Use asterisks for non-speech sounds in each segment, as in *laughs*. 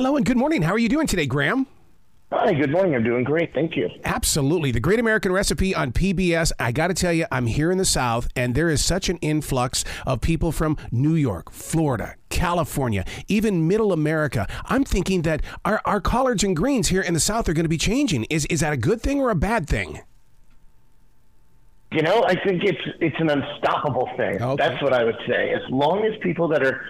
Hello and good morning. How are you doing today, Graham? Hi, good morning. I'm doing great. Thank you. Absolutely. The Great American Recipe on PBS. I got to tell you, I'm here in the South, and there is such an influx of people from New York, Florida, California, even middle America. I'm thinking that our, our collards and greens here in the South are going to be changing. Is, is that a good thing or a bad thing? You know, I think it's it's an unstoppable thing. Okay. That's what I would say. As long as people that are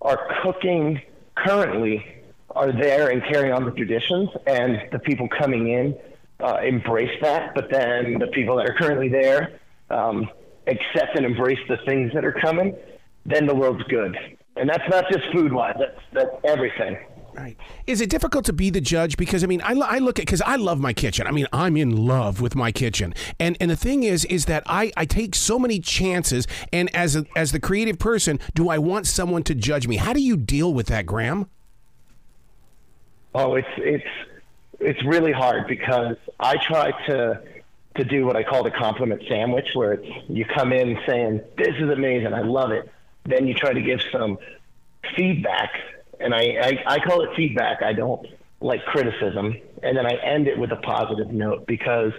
are cooking currently are there and carry on the traditions, and the people coming in uh, embrace that, but then the people that are currently there um, accept and embrace the things that are coming, then the world's good. And that's not just food wise. That's that's everything. Right. Is it difficult to be the judge? Because I mean, I, I look at because I love my kitchen. I mean, I'm in love with my kitchen, and and the thing is, is that I, I take so many chances, and as a, as the creative person, do I want someone to judge me? How do you deal with that, Graham? Oh, it's it's it's really hard because I try to to do what I call the compliment sandwich, where it's you come in saying this is amazing, I love it. Then you try to give some feedback, and I I, I call it feedback. I don't like criticism, and then I end it with a positive note because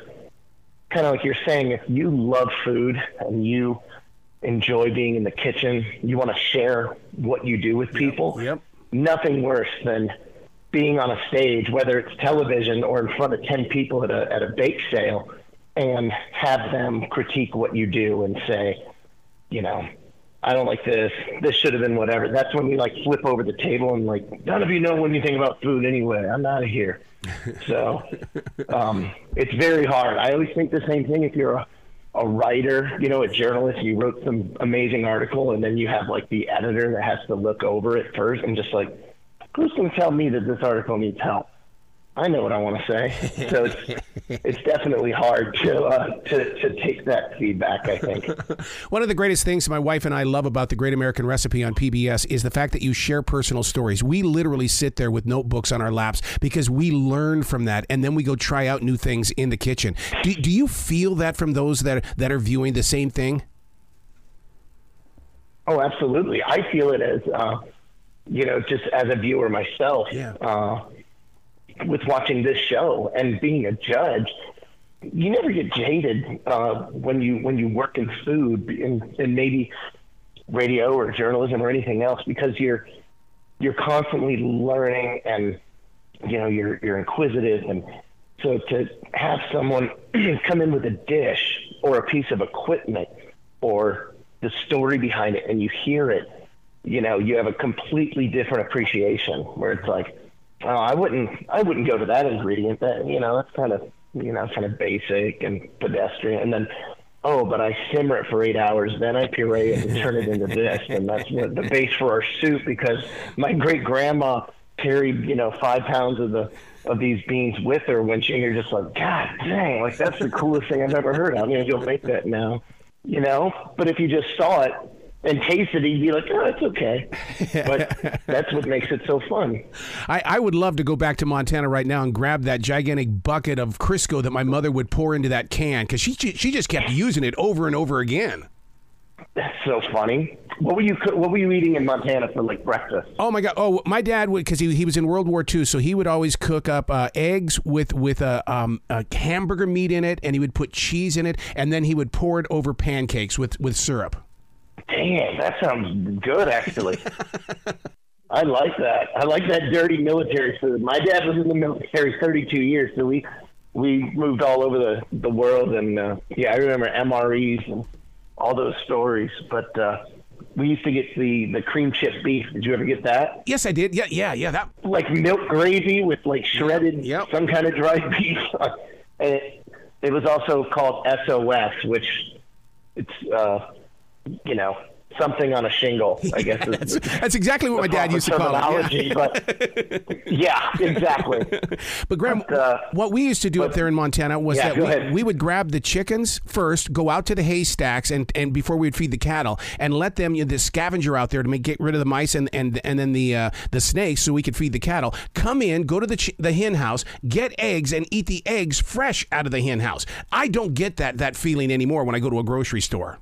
kind of like you're saying, if you love food and you enjoy being in the kitchen, you want to share what you do with people. Yep. Nothing worse than being on a stage, whether it's television or in front of 10 people at a, at a bake sale, and have them critique what you do and say, you know, I don't like this. This should have been whatever. That's when we like flip over the table and like, none of you know anything about food anyway. I'm out of here. *laughs* so um, it's very hard. I always think the same thing if you're a, a writer, you know, a journalist, you wrote some amazing article and then you have like the editor that has to look over it first and just like, who's going to tell me that this article needs help? I know what I want to say. So it's, *laughs* it's definitely hard to, uh, to, to take that feedback, I think. *laughs* One of the greatest things my wife and I love about the Great American Recipe on PBS is the fact that you share personal stories. We literally sit there with notebooks on our laps because we learn from that, and then we go try out new things in the kitchen. Do, do you feel that from those that that are viewing the same thing? Oh, absolutely. I feel it as, uh, you know, just as a viewer myself. Yeah. Uh, with watching this show and being a judge, you never get jaded uh, when you when you work in food and, and maybe radio or journalism or anything else because you're you're constantly learning and you know you're you're inquisitive and so to have someone *clears throat* come in with a dish or a piece of equipment or the story behind it and you hear it you know you have a completely different appreciation where it's like oh i wouldn't i wouldn't go to that ingredient that you know that's kind of you know kind of basic and pedestrian. And then oh but i simmer it for eight hours then i puree it and turn it into *laughs* this. And that's what the base for our soup because my great grandma carried you know five pounds of the of these beans with her when she you're just like god dang like that's the coolest thing i've ever heard i'm gonna go make that now you know? But if you just saw it and taste it, you'd be like, oh, it's okay. *laughs* But that's what makes it so fun. I, I would love to go back to Montana right now and grab that gigantic bucket of Crisco that my mother would pour into that can because she she just kept using it over and over again. That's so funny. What were you What were you eating in Montana for like breakfast? Oh my god! Oh, my dad would because he, he was in World War II, so he would always cook up uh, eggs with with a, um, a hamburger meat in it, and he would put cheese in it, and then he would pour it over pancakes with with syrup. Damn, that sounds good. Actually, *laughs* I like that. I like that dirty military food. My dad was in the military 32 years, so we we moved all over the the world, and uh, yeah, I remember MREs and all those stories. But uh, we used to get the the cream chip beef. Did you ever get that? Yes, I did. Yeah, yeah, yeah. That Like milk gravy with like shredded Yep. some kind of dried *laughs* beef. and it, it was also called SOS, which it's uh, you know something on a shingle. I *laughs* guess is that's, that's exactly what my dad used to call it. terminology, but *laughs* yeah, exactly. But Graham, But, uh, what we used to do up there in Montana was Yeah, that we, we would grab the chickens first, go out to the haystacks, and, and before we'd feed the cattle, and let them you know, the scavenger out there to make get rid of the mice and and and then the uh, the snakes, so we could feed the cattle. Come in, go to the ch- the hen house, get eggs, and eat the eggs fresh out of the hen house. I don't get that that feeling anymore when I go to a grocery store.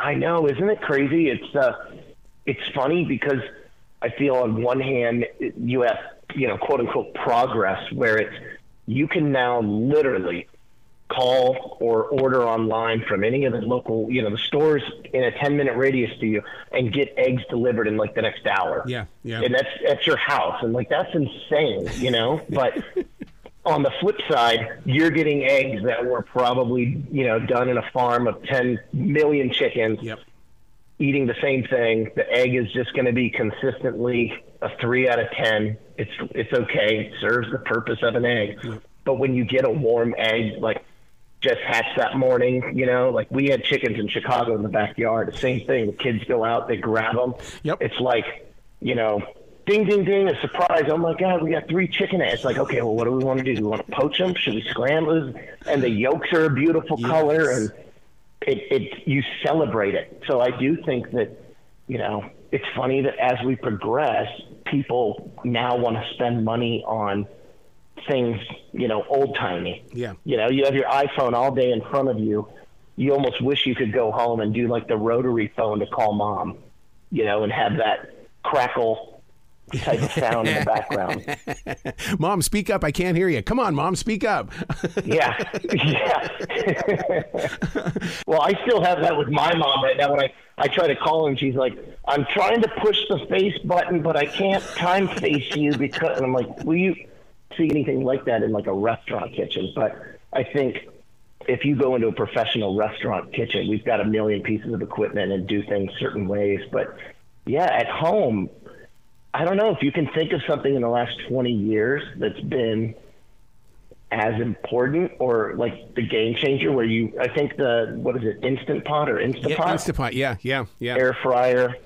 I know, isn't it crazy? It's uh, it's funny because I feel on one hand you have you know quote unquote progress where it's you can now literally call or order online from any of the local, you know, the stores in a 10 minute radius to you and get eggs delivered in like the next hour. Yeah. Yeah. And that's, that's your house. And like, that's insane, you know, but on the flip side, you're getting eggs that were probably, you know, done in a farm of 10 million chickens. Yep. Eating the same thing, the egg is just going to be consistently a three out of ten. It's it's okay. It serves the purpose of an egg. Yep. But when you get a warm egg, like just hatched that morning. You know, like we had chickens in Chicago in the backyard. The same thing. The kids go out, they grab them. Yep. It's like, you know, ding, ding, ding, a surprise. Oh my God, we got three chicken eggs. Like, okay, well, what do we want to do? Do we want to poach them? Should we scramble? And the yolks are a beautiful yes. color, and it, it you celebrate it. So I do think that, you know, it's funny that as we progress, people now want to spend money on things, you know, old timey. Yeah. You know, you have your iPhone all day in front of you. You almost wish you could go home and do like the rotary phone to call mom, you know, and have that crackle type of sound in the background. *laughs* Mom, speak up. I can't hear you. Come on, mom, speak up. yeah. Yeah. *laughs* well, I still have that with my mom right now when I, I try to call her and she's like, I'm trying to push the face button, but I can't time face you because and I'm like, will you see anything like that in like a restaurant kitchen. But I think if you go into a professional restaurant kitchen, we've got a million pieces of equipment and do things certain ways. But yeah, at home, I don't know. If you can think of something in the last 20 years that's been as important or like the game changer where you I think the what is it instant pot or instapot? Yeah, instapot. Yeah yeah yeah. Air fryer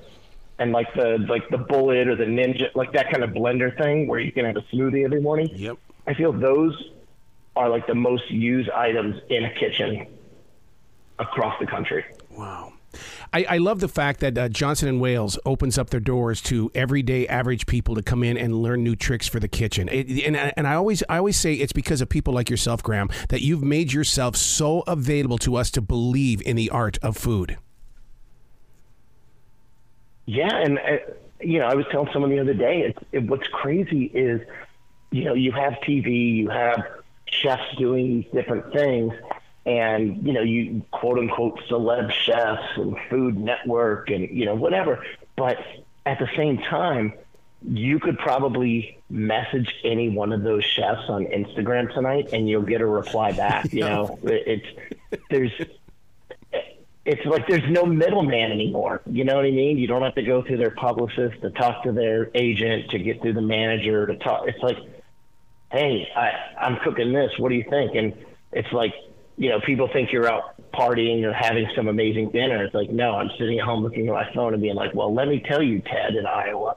and like the like the bullet or the ninja like that kind of blender thing where you can have a smoothie every morning. Yep. I feel those are like the most used items in a kitchen across the country. Wow I, I, love the fact that uh, Johnson and Wales opens up their doors to everyday average people to come in and learn new tricks for the kitchen. It, and, and I always I always say it's because of people like yourself, Graham, that you've made yourself so available to us to believe in the art of food. Yeah, and uh, you know, I was telling someone the other day, it's, it, what's crazy is, you know, you have TV, you have chefs doing these different things, and you know, you quote unquote celeb chefs and Food Network and you know whatever, but at the same time, you could probably message any one of those chefs on Instagram tonight, and you'll get a reply *laughs* back. You know, it's there's it's like there's no middleman anymore. You know what I mean? You don't have to go through their publicist to talk to their agent to get through the manager to talk. It's like, hey, I, I'm cooking this. What do you think? And it's like, you know, people think you're out partying or having some amazing dinner. It's like, no, I'm sitting at home looking at my phone and being like, well, let me tell you, Ted in Iowa,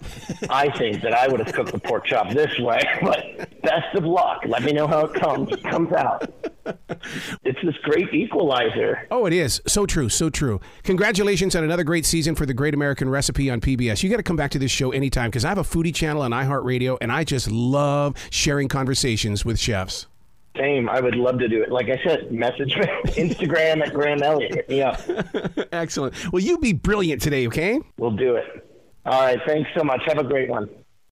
I think that I would have cooked the pork chop this way, *laughs* but best of luck. Let me know how it comes. Comes out. It's this great equalizer. Oh, it is. So true. So true. Congratulations on another great season for the Great American Recipe on PBS. You got to come back to this show anytime because I have a foodie channel on iHeartRadio and I just love sharing conversations with chefs. Same. I would love to do it. Like I said, message me *laughs* Instagram at Graham Elliot. Yeah. Excellent. Well, you be brilliant today, okay? We'll do it. All right. Thanks so much. Have a great one.